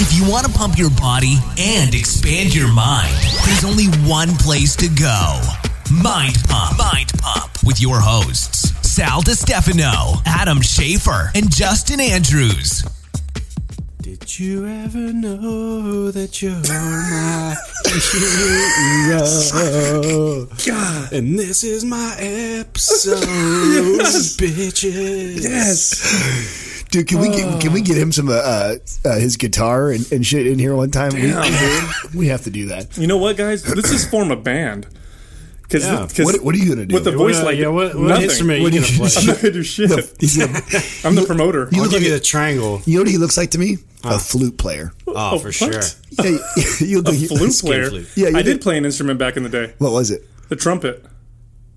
If you want to pump your body and expand your mind, there's only one place to go. Mind Pump. Mind Pump with your hosts, Sal DiStefano, Adam Schafer, and Justin Andrews. Did you ever know that you're my hero? God. And this is my episode, bitches. Yes. Dude, can we get, can we get him some uh, uh, uh, his guitar and, and shit in here one time? We, we have to do that. You know what, guys? Let's just form a band. Because Yeah. What, what are you gonna do? with the voice like yeah, what, what nothing. instrument What you do gonna you- play? I'm not gonna do shit. He's gonna- I'm the promoter. you I'll look give like you a, the triangle. you know what he looks like to me? A flute player. Oh, for what? sure. Yeah, you look A like- flute player. flute. Yeah, you I did- did play an instrument back in the day. What was it? The trumpet.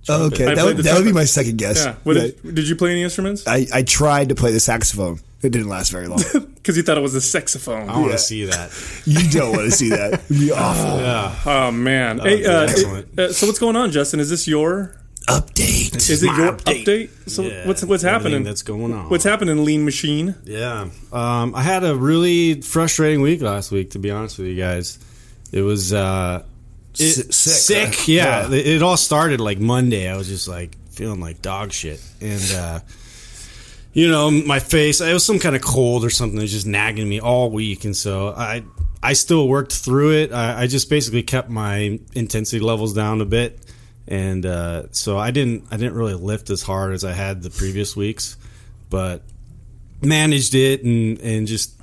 Oh, okay, I that would, that would be my second guess. Yeah. What Yeah. did, did you play any instruments? I, I tried to play the saxophone. It didn't last very long. Because you thought it was a saxophone. I want to Yeah. see that. you don't want to see that. It'd be awful. Yeah. Oh man. Hey, uh, excellent. uh, so what's going on, Justin? Is this your Update. is it my your update. update? So Yeah, what's what's happening? that's going on. What's happening, Lean Machine? Yeah. Um, I had a really frustrating week last week, to be honest with you guys. It was uh, it, sick, sick. yeah. yeah. It, it all started like Monday. I was just like feeling like dog shit. And, uh, you know, my face, it was some kind of cold or something that was just nagging me all week. And so I, I still worked through it. I, I just basically kept my intensity levels down a bit. And, uh, so I didn't, I didn't really lift as hard as I had the previous weeks, but managed it and and just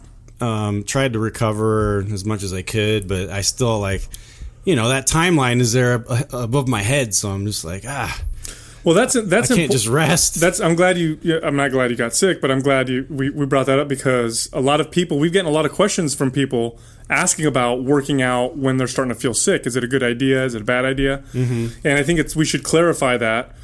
um, tried to recover as much as I could. But I still like, you know, that timeline is there above my head, so I'm just like, ah, Well, that's that's I can't impo- just rest. That's I'm glad you. I'm not glad you got sick, but I'm glad you we, we brought that up because a lot of people we've gotten a lot of questions from people asking about working out when they're starting to feel sick. Is it a good idea? Is it a bad idea? Mm-hmm. And I think it's we should clarify that.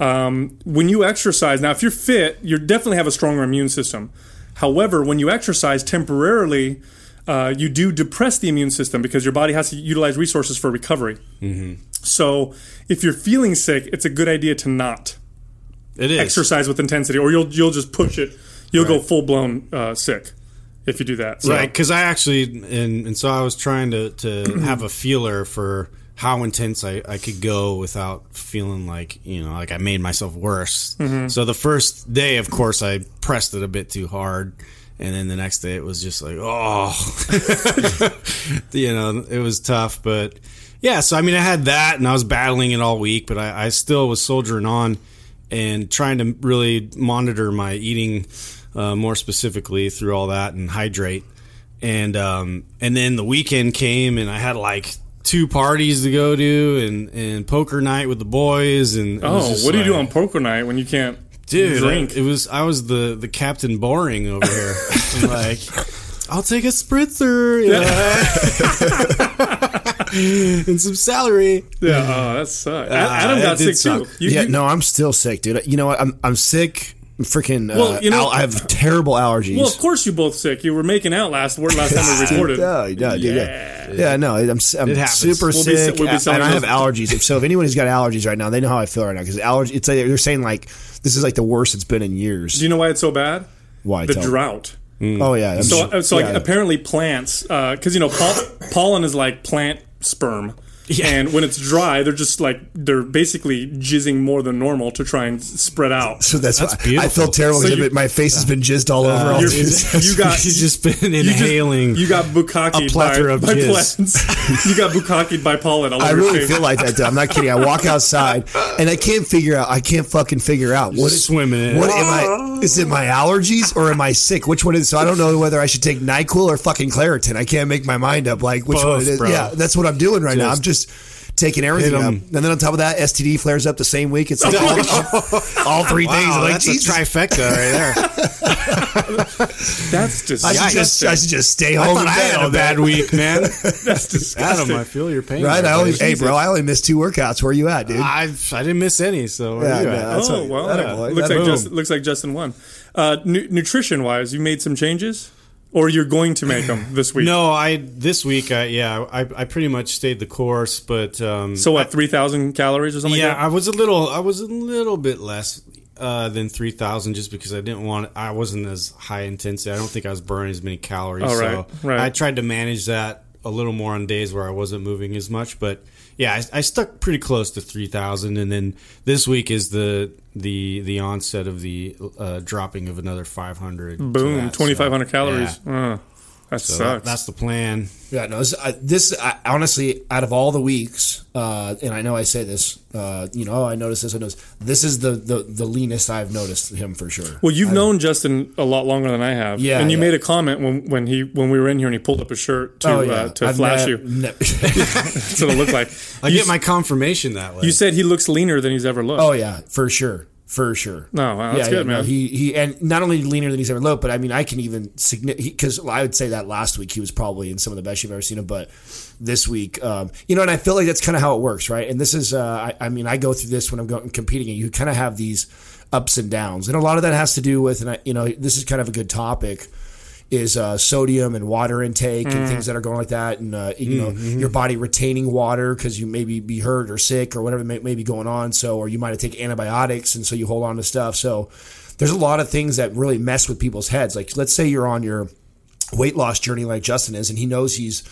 Um, when you exercise now, if you're fit, you definitely have a stronger immune system. However, when you exercise temporarily, uh, you do depress the immune system because your body has to utilize resources for recovery. So, if you're feeling sick, it's a good idea to not it is exercise with intensity, or you'll you'll just push it. You'll go full blown uh, sick if you do that. So, right because I actually and and so I was trying to to have a feeler for how intense I, I could go without feeling like you know like I made myself worse. So the first day, of course, I pressed it a bit too hard. And then the next day, it was just like, oh, you know, it was tough. But yeah, so I mean, I had that, and I was battling it all week, but I, I still was soldiering on and trying to really monitor my eating uh, more specifically through all that and hydrate. And um, and then the weekend came, and I had like two parties to go to, and and poker night with the boys. And Oh, what do you do on poker night when you can't dude? drink? It was I was the the captain boring over here. I'm like, I'll take a spritzer, you know, and some celery. yeah, oh, that sucks. Uh, Adam got did sick too. You- yeah, you- no, I'm still sick, dude. You know what? I'm I'm sick. Freaking. Well, uh, you know- al- I have terrible allergies. Well, of course you both sick. You were making out last word last time we recorded. Yeah, yeah, yeah, yeah. Yeah, no, I'm, s- I'm super We'll sick, se- we'll be and I have allergies. So if anyone who's got allergies right now, they know how I feel right now because allergy. It's like they're saying like this is like the worst it's been in years. Do you know why it's so bad? Why? The Tell- drought. Oh yeah. I'm So, sure- uh, so like yeah. apparently plants, because you know pol- pollen is like plant sperm, and when it's dry, they're just like they're basically jizzing more than normal to try and spread out. So that's, That's why I feel terrible So you- my face has been jizzed all over. Uh, all You're- day. you got He's just been you just- inhaling. You, got bukakied a plethora by, of by jizz. plants. you got bukakied by pollen. All I over your really face. feel like that. Dude. I'm not kidding. I walk outside and I can't figure out. I can't fucking figure out what is swimming in. What am I? Is it my allergies or am I sick? Which one is? So I don't know whether I should take Nyquil or fucking Claritin. I can't make my mind up. Like which Both, one it is. bro. Yeah, that's what I'm doing right now. I'm just taking everything Hit up. 'em. And then on top of that, STD flares up the same week. It's like all, all three things. I'm like, that's Jesus, a trifecta right there. That's I should, just, I should just stay home. thought in I had a day. bad week, man. That's disgusting. Adam, I feel your pain. Right? there, I only, hey, bro, I only missed two workouts. Where you at, dude? I, I didn't miss any, so where Yeah, are you no, at? that's oh well, yeah. looks That like boom. Justin, looks like Justin won. Uh, nu- nutrition wise, you made some changes, or you're going to make them this week. No, I this week, I, yeah, I, I pretty much stayed the course, but um, So what? Three thousand calories or something? yeah, like that? I was a little, I was a little bit less uh, than three thousand, just because I didn't want, I wasn't as high intensity. I don't think I was burning as many calories. Oh, so right, right. I tried to manage that a little more on days where I wasn't moving as much, but yeah, I, I stuck pretty close to three thousand, and then this week is the the the onset of the uh, dropping of another five hundred. Boom, twenty five hundred calories. Uh, that So sucks. that's the plan. Yeah, no. This, I, this I, honestly, out of all the weeks, uh, and I know I say this, uh, you know, I noticed this. I noticed this is the, the the leanest I've noticed him for sure. well, you've known Justin a lot longer than I have. Yeah, and you yeah. made a comment when, when he when we were in here and he pulled up his shirt to uh, to Oh, I've flash ne- you. ne- That's what it looked like. I you, get my confirmation that way. you said he looks leaner than he's ever looked. oh yeah, for sure, for sure. No, wow, that's good, no, man. he he and not only leaner than he's ever looked, but I mean, I can even because I would say that last week he was probably in some of the best you've ever seen him, but this week, um, you know, and I feel like that's kind of how it works, right? And this is, uh, I, I mean, I go through this when I'm going competing, and you kind of have these ups and downs, and a lot of that has to do with, and I, you know, this is kind of a good topic. Is uh, sodium and water intake and things that are going like that, and uh, you know your body retaining water because you maybe be hurt or sick or whatever may, may be going on. So, or you might have taken antibiotics, and so you hold on to stuff. So, there's a lot of things that really mess with people's heads. Like, let's say you're on your weight loss journey like Justin is, and he knows he's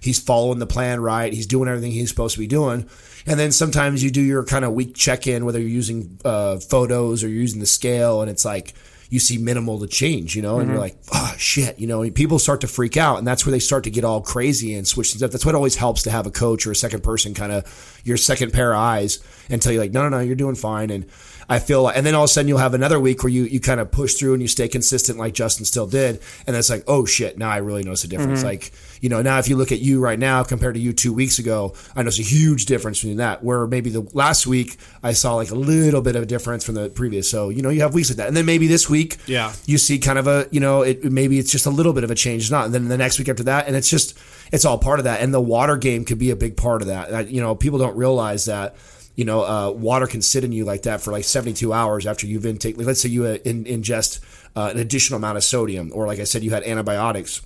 he's following the plan right. He's doing everything he's supposed to be doing. And then sometimes you do your kind of week check in, whether you're using uh, photos or you're using the scale, and it's like you see minimal to change, you know, and you're mm-hmm. like, oh shit, you know, and people start to freak out, and that's where they start to get all crazy and switch things up. That's what always helps to have a coach or a second person, kind of your second pair of eyes, and tell you like, no, no, no, you're doing fine. And I feel, like, and then all of a sudden you'll have another week where you you kind of push through and you stay consistent like Justin still did, and it's like, oh shit, now I really notice a difference. Mm-hmm. Like, you know, now if you look at you right now compared to you two weeks ago, I notice a huge difference between that. Where maybe the last week I saw like a little bit of a difference from the previous. So you know, you have weeks like that, and then maybe this week, Yeah. you see kind of a you know, it maybe it's just a little bit of a change, it's not. And then the next week after that, and it's just it's all part of that. And the water game could be a big part of that. That, you know, people don't realize that you know, uh, water can sit in you like that for like 72 hours after you've intake. Like, let's say you uh, in, ingest uh, an additional amount of sodium, or like I said, you had antibiotics.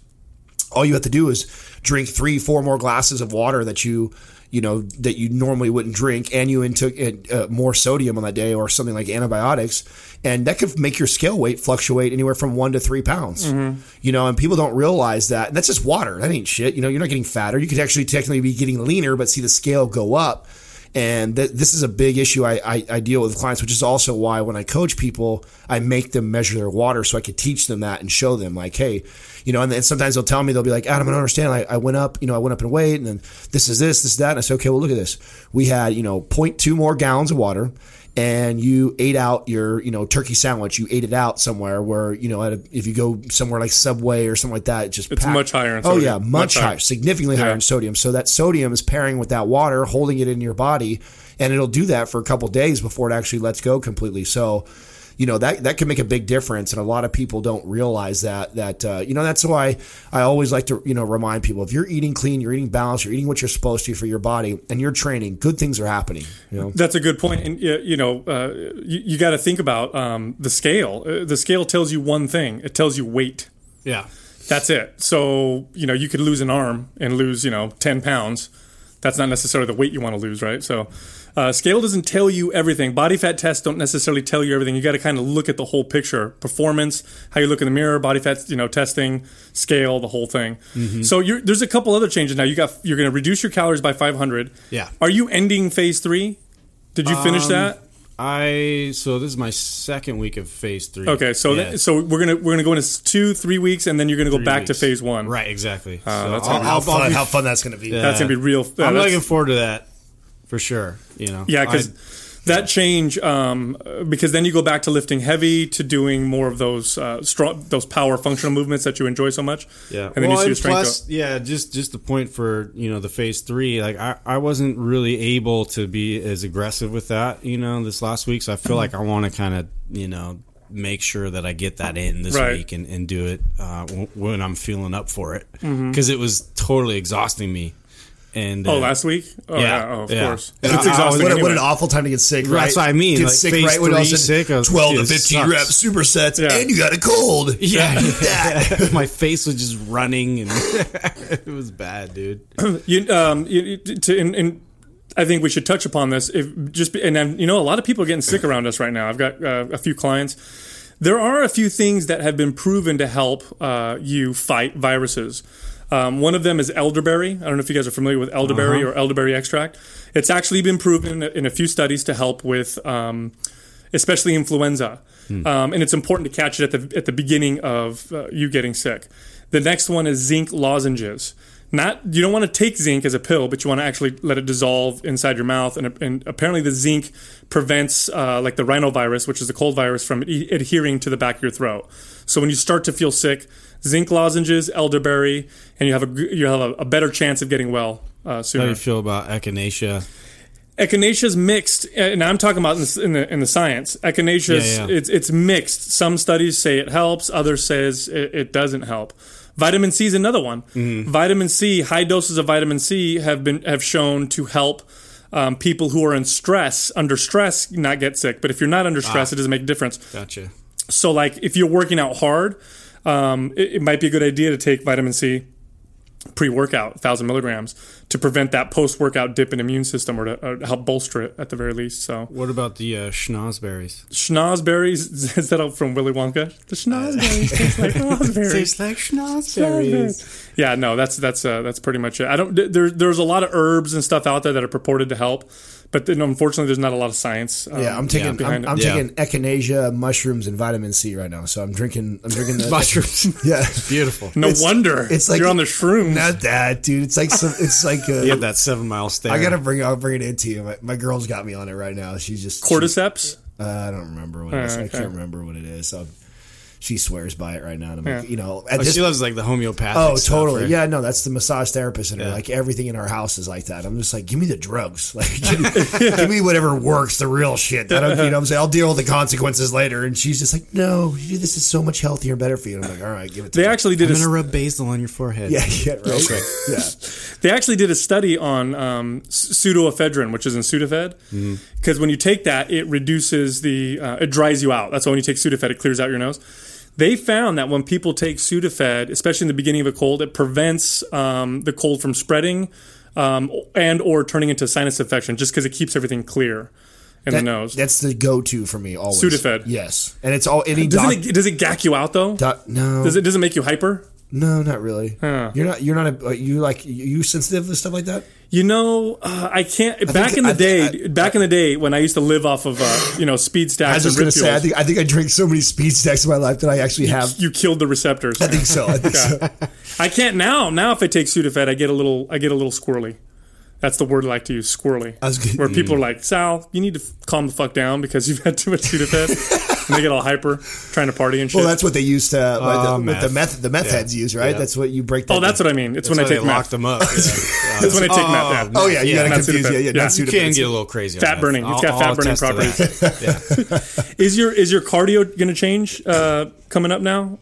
All you have to do is drink three, four more glasses of water that you, you know, that you normally wouldn't drink, and you intook uh, more sodium on that day, or something like antibiotics, and that could make your scale weight fluctuate anywhere from one to three pounds. You know, and people don't realize that. And that's just water. That ain't shit. You know, you're not getting fatter. You could actually technically be getting leaner, but see the scale go up and th- this is a big issue I, I, I deal with clients, which is also why when I coach people, I make them measure their water so I could teach them that and show them like, hey, you know, and then sometimes they'll tell me they'll be like, Adam, I don't understand. I, I went up, you know, I went up in weight, and then this is this, this is that. And I said, okay, well, look at this. We had you know 0.2 more gallons of water. And you ate out your, you know, turkey sandwich. You ate it out somewhere where, you know, at a, if you go somewhere like Subway or something like that, it just It's packed. much higher in Oh yeah, much, Much higher. higher significantly higher in sodium. So that sodium is pairing with that water, holding it in your body, and it'll do that for a couple days before it actually lets go completely. So, you know that that can make a big difference, and a lot of people don't realize that. That uh, you know that's why I always like to you know remind people if you're eating clean, you're eating balanced, you're eating what you're supposed to for your body, and you're training, good things are happening. You know. That's a good point, and you know, uh, you, you got to think about um, the scale. Uh, the scale tells you one thing: it tells you weight. Yeah. That's it. So you know, you could lose an arm and lose you know ten pounds. That's not necessarily the weight you want to lose, right? So, uh, scale doesn't tell you everything. Body fat tests don't necessarily tell you everything. You got to kind of look at the whole picture: performance, how you look in the mirror, body fat, you know, testing, scale, the whole thing. So, you're, there's a couple other changes now. You got you're going to reduce your calories by 500. Yeah. Are you ending phase three? Did you finish Um, that? I so this is my second week of phase three. Okay, so Yeah. then, so we're gonna we're gonna go into two three weeks, and then you're gonna go Three back to phase one. Right, exactly. Uh, so that's how fun, be- how fun that's going to be. Yeah. That's gonna be real. uh, I'm looking forward to that for sure. You know, Yeah, because that change um, because then you go back to lifting heavy to doing more of those uh, strong, those power functional movements that you enjoy so much. Yeah, and then well, you see your strength plus, go. yeah, just just the point for you know the phase three. Like I, I wasn't really able to be as aggressive with that, you know, this last week. So I feel like I want to kind of you know make sure that I get that in this Right. week and, and do it uh, w- when I'm feeling up for it because it was totally exhausting me. And Oh, uh, last week? Oh, yeah, yeah. Oh, of yeah. course. And It's I- I exhausting. What, anyway. what an awful time to get sick, right? That's what I mean, Get like, sick right when I was a sick, I was- 12 to 15 sucks. reps, supersets, Yeah. and you got a cold. yeah, my face was just running and it was bad, dude. You, um, you, to, and, and I think we should touch upon this. If just be, and um, you know, a lot of people are getting sick around us right now. I've got uh, a few clients. There are a few things that have been proven to help uh, you fight viruses. Um, one of them is elderberry. I don't know if you guys are familiar with elderberry or elderberry extract. It's actually been proven in a, few studies to help with, um, especially influenza. Um, and it's important to catch it at the at the beginning of uh, you getting sick. The next one is zinc lozenges. Not you don't want to take zinc as a pill, but you want to actually let it dissolve inside your mouth. And, and apparently, the zinc prevents uh, like the rhinovirus, which is the cold virus, from e- adhering to the back of your throat. So when you start to feel sick, zinc lozenges, elderberry, and you have a you have a, a better chance of getting well uh, How do you feel about echinacea? Echinacea is mixed, and I'm talking about in the in the, in the science. Echinacea, is- Yeah, yeah. it's it's mixed. Some studies say it helps, others says it, it doesn't help. Vitamin C is another one. Mm-hmm. Vitamin C, high doses of vitamin C have been have shown to help um, people who are in stress, under stress, not get sick. But if you're not under Ah. stress, it doesn't make a difference. Gotcha. So, like, if you're working out hard, um, it, it might be a good idea to take vitamin C pre-workout, 1,000 milligrams, to prevent that post-workout dip in immune system or to uh, help bolster it at the very least. So, What about the uh, schnozberries? schnozberries, is that from Willy Wonka? The schnozberries taste like raspberries. like Schnozberries. Yeah, no, that's that's uh, that's pretty much it. I don't. There, there's a lot of herbs and stuff out there that are purported to help, but then unfortunately, there's not a lot of science. um, Yeah, I'm taking I'm, I'm it. Yeah. taking echinacea, mushrooms, and vitamin C right now. So I'm drinking I'm drinking the Mushrooms. Yeah, Beautiful. No It's- wonder it's like- you're on the shrooms. not that, dude. It's like some. It's like uh, You have that seven mile stare. I gotta bring I'll bring it into you. My, my girl's got me on it right now. She's just Cordyceps. Uh, I don't remember what it is. Oh, I can't remember what it is. So she swears by it right now. And I'm like, Yeah. you know, at Oh, this she loves like the homeopathic. Oh, stuff, totally. right? Yeah, no, that's the massage therapist, and. Yeah. like everything in our house is like that. I'm just like, give me the drugs, like give me, give me whatever works, the real shit. I don't, you know, what I'm saying I'll deal with the consequences later. And she's just like, no, this is so much healthier and better for you. And I'm like, all right, give it to They me. actually did I'm a, gonna rub basil on your forehead. yeah, yeah, right, yeah. They actually did a study on um, pseudoephedrine, which is in Sudafed, because when you take that, it reduces the, uh, it dries you out. That's why when you take Sudafed, it clears out your nose. They found that when people take Sudafed, especially in the beginning of a cold, it prevents um, the cold from spreading um, and or turning into sinus infection, just because it keeps everything clear in That- the nose. That's the go-to for me always. Sudafed. yes, and it's all any doc. It, does it gack you out though? doc- no, Does it does it make you hyper? No, not really. Huh. You're not. You're not. A, you like you you sensitive to stuff like that? You know, uh, I can't. back think- in the I day, I- back in the day when I used to live off of uh, you know speed stacks. I was just gonna say. I think I think I drink so many speed stacks in my life that I actually have. you killed the receptors. I think so. I think so. I can't now. Now, if I take Sudafed, I get a little. I get a little squirrely. That's the word I like to use, squirrely. I Where people are like, Sal, you need to calm the fuck down because you've had too much Sudafed, and they get all hyper, trying to party and shit. Well, that's what they used to. Uh, the, what the meth. meth the meth Yeah. heads use, right? Yeah. That's what you break. That oh, that's what I mean. It's when I take they meth. locked them up. Yeah. That's when I take Oh, meth. Yeah. Oh yeah, you Yeah, got to not confuse. Sudafed. Yeah, yeah, Yeah. You can get a little crazy. Fat that. burning. It's I'll- got fat burning properties. that. Is your is your cardio going to change uh, coming up now?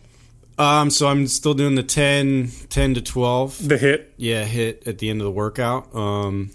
Um, so I'm still doing the 10, 10 to twelve. The HIIT. Yeah, HIIT at the end of the workout. Um,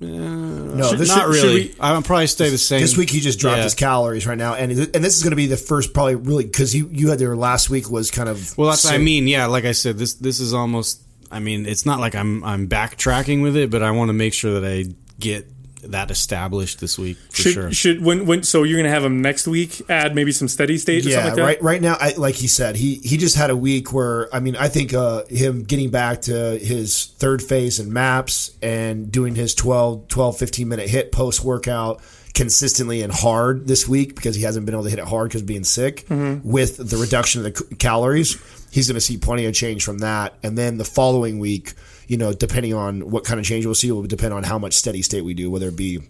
Uh, no, Should- this, not should really. we- I'm probably stay the same. this week he just dropped Yeah. his calories right now, and and this is going to be the first probably really because you you had there last week was kind of Well, that's what I mean. Yeah, like I said, this this is almost. I mean, it's not like I'm I'm backtracking with it, but I want to make sure that I get that established this week for Should sure. should when when so you're going to have him next week? Add maybe some steady state or Yeah, something like that. right. Right now, I, like he said, he he just had a week where I mean, I think uh, him getting back to his third phase in maps and doing his 12, 12 15 minute HIIT post workout consistently and hard this week because he hasn't been able to hit it hard because being sick. Mm-hmm. With the reduction of the calories, he's going to see plenty of change from that. And then the following week, you know, depending on what kind of change we'll see, will depend on how much steady state we do, whether it be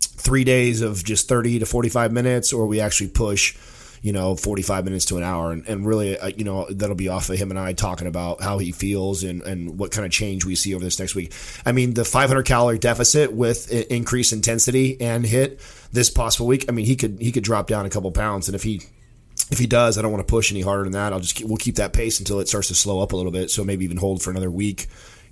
three days of just 30 to 45 minutes, or we actually push, you know, 45 minutes to an hour. And, and really, uh, you know, that'll be off of him and I talking about how he feels and, and what kind of change we see over this next week. I mean, the 500 calorie deficit with increased intensity and HIIT this possible week, I mean, he could, he could drop down a couple pounds. And if he, if he does, I don't want to push any harder than that. I'll just keep, we'll keep that pace until it starts to slow up a little bit. So maybe even hold for another week,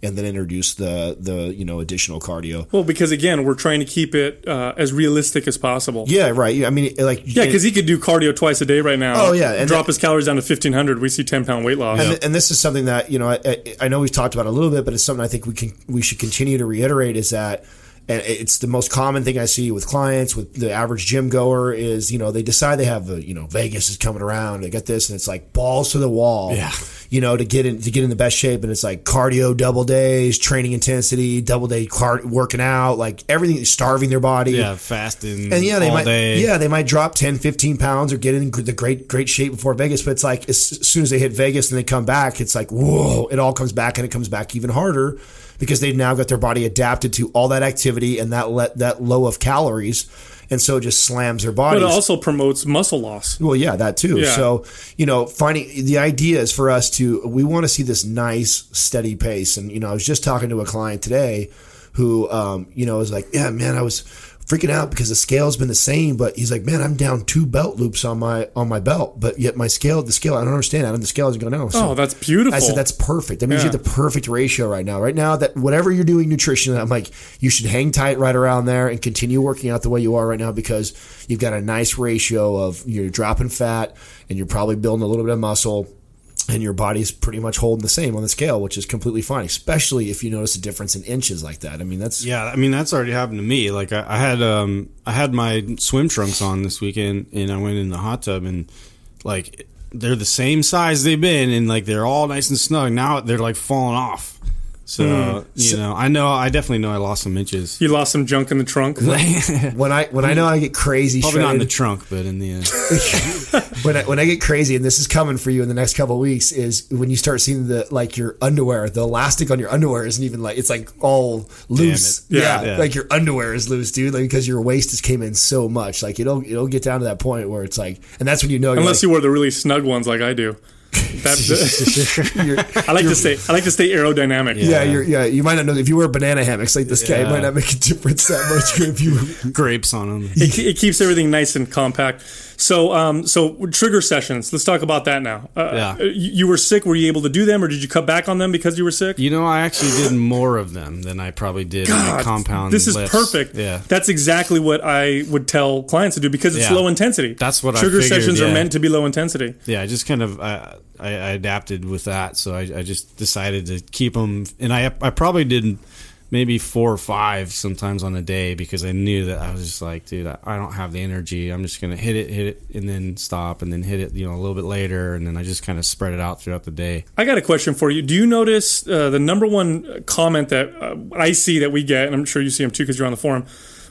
and then introduce the the you know additional cardio. Well, because again, we're trying to keep it uh, as realistic as possible. Yeah, right. Yeah, I mean, like Yeah, because he could do cardio twice a day right now. Oh, yeah, and drop that- his calories down to fifteen hundred. We see ten pound weight loss. and, and this is something that you know I, I, I know we've talked about a little bit, but it's something I think we can we should continue to reiterate is that. And it's the most common thing I see with clients, with the average gym goer, is you know they decide they have a you know Vegas is coming around, they get this, and it's like balls to the wall, Yeah. you know, to get in to get in the best shape, and it's like cardio double days, training intensity, double day car- working out, like everything, starving their body, Yeah, fasting. and yeah, they might, day. yeah, they might drop 10, 15 pounds or get in the great, great shape before Vegas. But it's like as soon as they hit Vegas and they come back, it's like whoa! It all comes back and it comes back even harder because they've now got their body adapted to all that activity and that let that low of calories, and so it just slams their body. but it also promotes muscle loss. Well, yeah, that too. Yeah. So, you know, finding the idea is for us to, we want to see this nice, steady pace. And, you know, I was just talking to a client today who, um, you know, was like, yeah, man, I was freaking out because the scale's been the same, but he's like, man, I'm down two belt loops on my, on my belt, but yet my scale, the scale, I don't understand. I don't, the scale isn't going down. So Oh, that's beautiful. I said, that's perfect. That means Yeah. you have the perfect ratio right now. Right now, that whatever you're doing nutrition, I'm like, you should hang tight right around there and continue working out the way you are right now because you've got a nice ratio of you're dropping fat and you're probably building a little bit of muscle and your body's pretty much holding the same on the scale, which is completely fine, especially if you notice a difference in inches like that. I mean, that's Yeah, I mean that's already happened to me. Like I, I had um I had my swim trunks on this weekend and I went in the hot tub and like they're the same size they've been and like they're all nice and snug. Now they're like falling off. So hmm. you know, I know I definitely know I lost some inches. you lost some junk in the trunk. when I when I know I get crazy Probably not in the trunk, but in the end. Uh, when I, when I get crazy, and this is coming for you in the next couple of weeks, is when you start seeing the like your underwear, the elastic on your underwear isn't even like it's like all loose. it. Yeah, Yeah. like your underwear is loose, dude. Like because your waist has came in so much, like it'll it'll get down to that point where it's like, and that's when you know. Unless like, you wear the really snug ones like I do. That, I like to stay. I like to stay aerodynamic. yeah, you're, yeah. You might not know if you wear banana hammocks like this guy, it might not make a difference that much if you. grapes on them. It, it keeps everything nice and compact. So, um, so trigger sessions. Let's talk about that now. Uh, Yeah. You, you were sick. Were you able to do them, or did you cut back on them because you were sick? You know, I actually did more of them than I probably did God, compound. This is perfect. Yeah. that's exactly what I would tell clients to do because it's Yeah. low intensity. That's what I trigger figured, sessions are meant to be low intensity. yeah, I just kind of I, I, adapted with that, so I, I just decided to keep them, and I I probably did maybe four or five sometimes on a day because I knew that I was just like, dude, I, don't have the energy. I'm just gonna hit it, hit it, and then stop, and then hit it, you know, a little bit later, and then I just kind of spread it out throughout the day. I got a question for you. Do you notice uh, the number one comment that uh, I see that we get, and I'm sure you see them too because you're on the forum,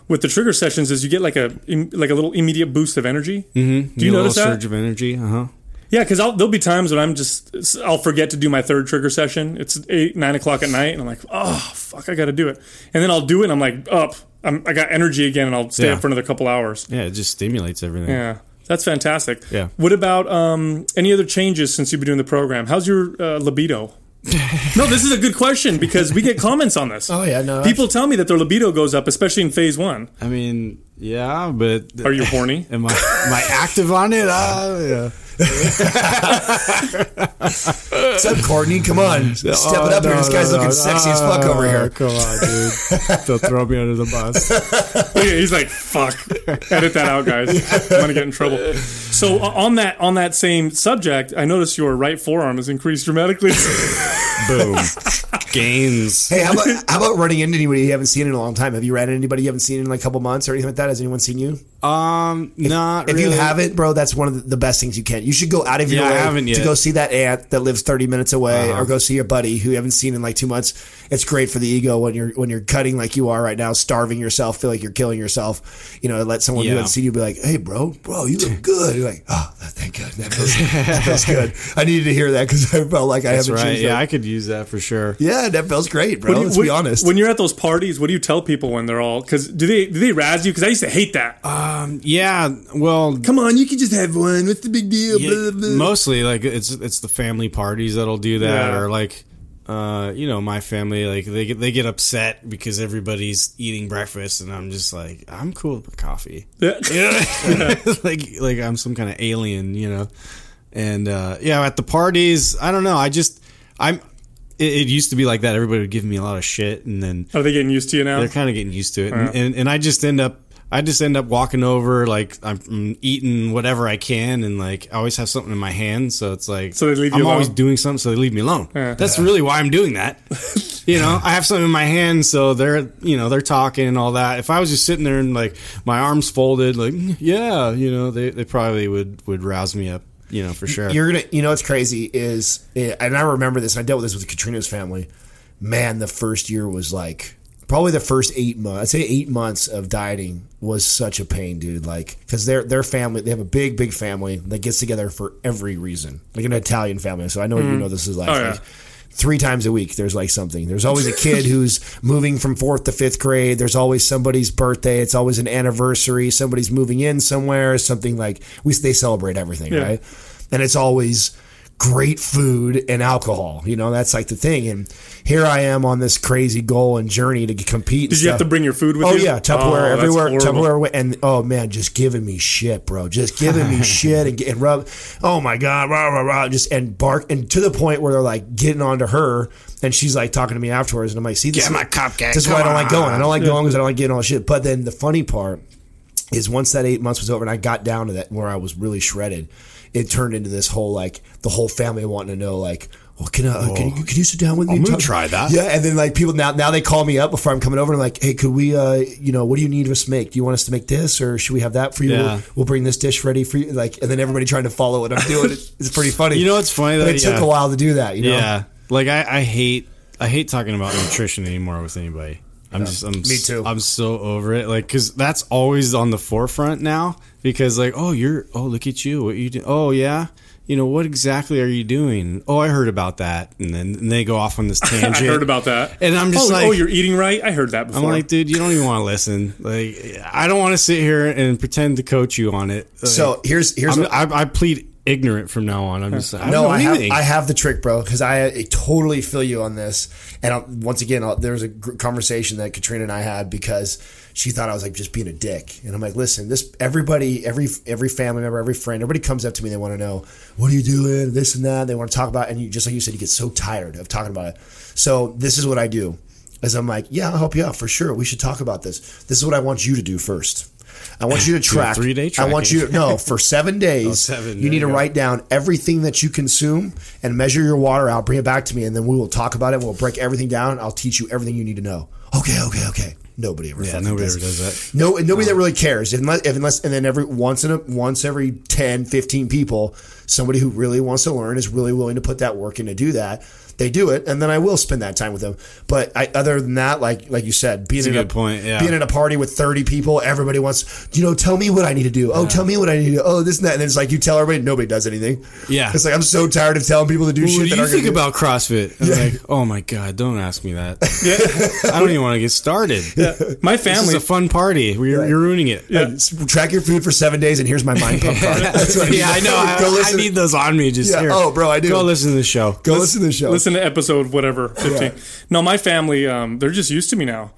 with the trigger sessions is you get like a like a little immediate boost of energy. Mm-hmm. Do you a notice little that? surge of energy? Uh huh. Yeah, because there'll be times when I'm just I'll forget to do my third trigger session. It's eight nine o'clock at night, and I'm like, oh fuck, I got to do it. And then I'll do it, and I'm like, up, I'm, I got energy again, and I'll stay Yeah. up for another couple hours. Yeah, it just stimulates everything. Yeah, that's fantastic. Yeah. What about um, any other changes since you've been doing the program? How's your uh, libido? no, this is a good question because we get comments on this. Oh yeah, no. People tell me that their libido goes up, especially in phase one. I mean, yeah, but Are you horny? am I am I active on it? Uh, yeah. What's up, Courtney? Come on, step Oh, it up here. This guy's no, looking no. sexy as fuck over here. Come on, dude. They'll throw me under the bus. He's like, "Fuck, edit that out, guys. I'm gonna get in trouble." So on that on that same subject, I noticed your right forearm has increased dramatically. Boom. Gains. Hey, how about how about running into anybody you haven't seen in a long time? Have you ran into anybody you haven't seen in like a couple months or anything like that? Has anyone seen you? Um, not If you haven't, bro, that's one of the, the best things you can. You should go out of your Yeah, I way haven't to go see that aunt that lives thirty minutes away, Uh-huh. or go see your buddy who you haven't seen in like two months. It's great for the ego when you're when you're cutting like you are right now, starving yourself, feel like you're killing yourself. You know, let someone who Yeah. hasn't seen you be like, "Hey, bro, bro, you look good." You're like, "Oh, thank God, that feels, that feels good." I needed to hear that because I felt like I That's haven't right. Yeah, that. I could use that for sure. yeah, that feels great, bro. What do you- Let's what- be honest. When you're at those parties, what do you tell people when they're all? Because do they do they razz you? Because I used to hate that. Yeah. Well, Come on, you can just have one. What's the big deal? Yeah, Blah, blah, blah. mostly like it's it's the family parties that'll do that Yeah. or like uh you know my family like they get they get upset because everybody's eating breakfast and I'm just like I'm cool with coffee Yeah. like like I'm some kind of alien you know and uh yeah at the parties I don't know I just I'm it, it used to be like that everybody would give me a lot of shit and then Are they getting used to you now? they're kind of getting used to it, and, and and I just end up. I just end up walking over, like I'm eating whatever I can, and like I always have something in my hand, so it's like So they leave you I'm always doing something, so they leave me alone. Yeah. That's really why I'm doing that. you know, I have something in my hand, so they're you know they're talking and all that. If I was just sitting there and like my arms folded, like "Mm, yeah, you know, they they probably would would rouse me up, you know, for sure. You're gonna, you know, what's crazy is, eh, and I remember this. And I dealt with this with Katrina's family. Man, the first year was like probably the first eight months. I'd say eight months of dieting was such a pain, dude. Like because their their family, they have a big, big family that gets together for every reason, like an Italian family. So I know you mm. know this is like. Oh, yeah. like Three times a week, there's like something. There's always a kid who's moving from fourth to fifth grade. There's always somebody's birthday. It's always an anniversary. Somebody's moving in somewhere. Something like we they celebrate everything, Yeah. right? and it's always great food and alcohol. You know, that's like the thing. And here I am on this crazy goal and journey to compete. Did you have to bring your food with you? Oh you? yeah, Tupperware Oh, everywhere. Tupperware, and oh man, just giving me shit, bro. Just giving me shit and, and rub. Oh my god, rah, rah, rah, just and bark, and to the point where they're like getting onto her, and she's like talking to me afterwards, and I'm like, see, this Get is my cupcake, This is why I don't like going. I don't like going because I don't like getting all shit. But then the funny part is once that eight months was over and I got down to that where I was really shredded, it turned into this whole like the whole family wanting to know like, well, can I, can, you, can you sit down with me? I'm gonna try that. Yeah, and then like people now now they call me up before I'm coming over and I'm like, hey, could we, uh, you know, what do you need us to make? Do you want us to make this or should we have that for you? Yeah. We'll, we'll bring this dish ready for you. Like, and then everybody trying to follow what I'm doing. It's, it's pretty funny. You know what's funny, though? it took Yeah. a while to do that. You know. Yeah, like I, I hate I hate talking about nutrition anymore with anybody. I'm just I'm me too. I'm so over it. Like because that's always on the forefront now. Because like oh you're oh look at you what you do oh yeah you know what exactly are you doing oh I heard about that and then and they go off on this tangent. I heard about that. And I'm just oh, oh like- oh, you're eating right. I heard that before. I'm like, dude, you don't even want to listen. Like, I don't want to sit here and pretend to coach you on it. Like, So here's here's what, I, I plead ignorant from now on. I'm just I don't no, know I have. I have the trick, bro, because I, I totally feel you on this. And I'll, once again, I'll, there was a gr- conversation that Katrina and I had because she thought I was like just being a dick, and I'm like, listen, this everybody, every every family member, every friend, everybody comes up to me, they want to know what are you doing, this and that, they want to talk about, it, and you just like you said, you get so tired of talking about it. So this is what I do, is I'm like, yeah, I'll help you out for sure. We should talk about this. This is what I want you to do first. I want you to track. three-day I want you to no for seven days. Oh, seven, you need to go. write down everything that you consume and measure your water out. Bring it back to me, and then we will talk about it. We'll break everything down. I'll teach you everything you need to know. Okay, okay, okay. Nobody ever. yeah, nobody does ever does that. No, nobody that really cares. Unless, if, unless, and then every once in a once every 10, 15 people, somebody who really wants to learn is really willing to put that work in to do that. They do it, and then I will spend that time with them. But I, other than that, like like you said, being a in good point, yeah. being at a party with thirty people, everybody wants, you know, tell me what I need to do. Oh, tell me what I need to do. Oh, this and that, and then it's like you tell everybody, nobody does anything. Yeah. it's like I'm so tired of telling people to do What shit. do that you think do- about CrossFit? I'm like, oh my god, don't ask me that. Yeah. I don't even want to get started. Yeah. my This is a fun party. You're, you're ruining it. Yeah. Track your food for seven days, and here's my mind pump card. That's what yeah, I know. I, Go I listen. need those on me. Just Yeah. here. Oh, bro, I do. Go listen to the show. Go listen to the show. Listen to episode whatever, 15. No, my family, um, they're just used to me now.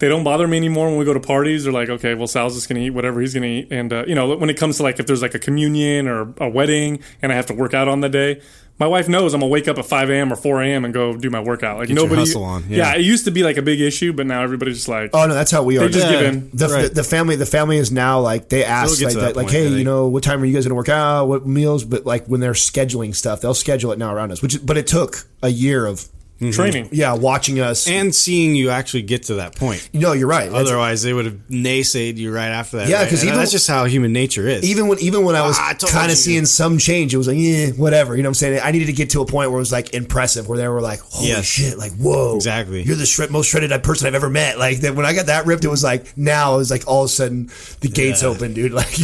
They don't bother me anymore when we go to parties. They're like, okay, well, Sal's just going to eat whatever he's going to eat. And, uh, you know, when it comes to like if there's like a communion or a wedding and I have to work out on the day, my wife knows I'm going to wake up at 5 a.m. or 4 a.m. and go do my workout. Like Get your nobody. hustle on, yeah. it used to be like a big issue, but now everybody's just like, Oh no, that's how we are. They just Yeah. give in. the, Right. the, the family the family is now like they ask like to that, that like point, hey you know what time are you guys gonna work out what meals but like when they're scheduling stuff they'll schedule it now around us which but it took a year of training. Yeah, watching us. and seeing you actually get to that point. no, you're right. Otherwise, they would have naysayed you right after that. Yeah, because And even- that's just how human nature is. even when even when I was Ah, kind of seeing some change, it was like, yeah, whatever. You know what I'm saying? I needed to get to a point where it was like impressive, where they were like, holy Yes. shit, like whoa, Exactly. You're the shred- most shredded person I've ever met. Like that when I got that ripped, it was like now it was like all of a sudden the gates Yeah. open, dude. Like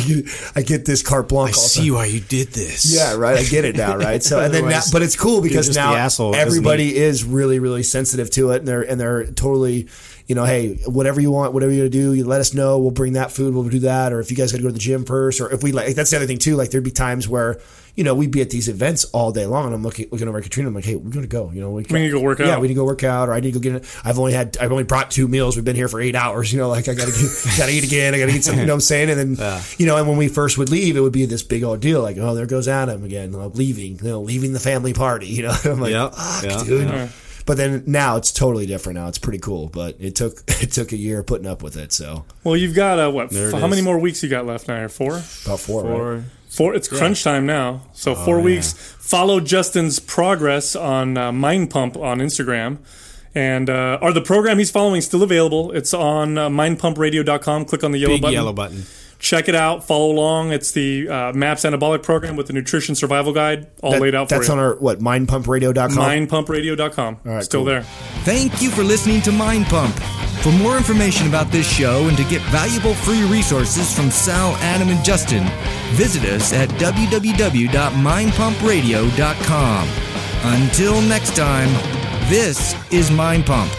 I get this carte blanche. I all see sudden. why you did this. Yeah, right. I get it now, right? So, and then, now, but it's cool because now the asshole, doesn't everybody is really, really sensitive to it, and they're and they're totally, you know, hey, whatever you want, whatever you gonna do, you let us know. We'll bring that food. We'll do that. Or if you guys got to go to the gym first, or if we like, that's the other thing too. Like there'd be times where. You know, we'd be at these events all day long, and I'm looking looking over at Katrina. I'm like, "Hey, we're gonna go. You know, we, We need to go work out. Yeah, we need to go work out, or I need to go get it. I've only had, I've only brought two meals. We've been here for eight hours. You know, like I gotta get, gotta eat again. I gotta eat something. You know what I'm saying? And then, you know, and when we first would leave, it would be this big old deal. Like, oh, there goes Adam again, uh, leaving, you know, leaving the family party. You know, I'm like, Yep, fuck, yeah, dude. But then now it's totally different. Now it's pretty cool. But it took it took a year putting up with it. So Well, you've got uh, what? F- how many more weeks you got left now? Four. about four. right? Four. It's crunch time now. So Oh, four weeks. Follow Justin's progress on uh, Mind Pump on Instagram. And uh, are the program he's following still available? It's on uh, mindpumpradio.com. Click on the yellow big button. yellow button. Check it out. Follow along. It's the uh, MAPS Anabolic Program with the Nutrition Survival Guide all That- laid out for that's you. That's on our what mindpumpradio.com. mindpumpradio.com. All right, Still cool. there. Thank you for listening to Mind Pump. For more information about this show and to get valuable free resources from Sal, Adam, and Justin, visit us at www.mindpumpradio.com. Until next time, this is Mind Pump.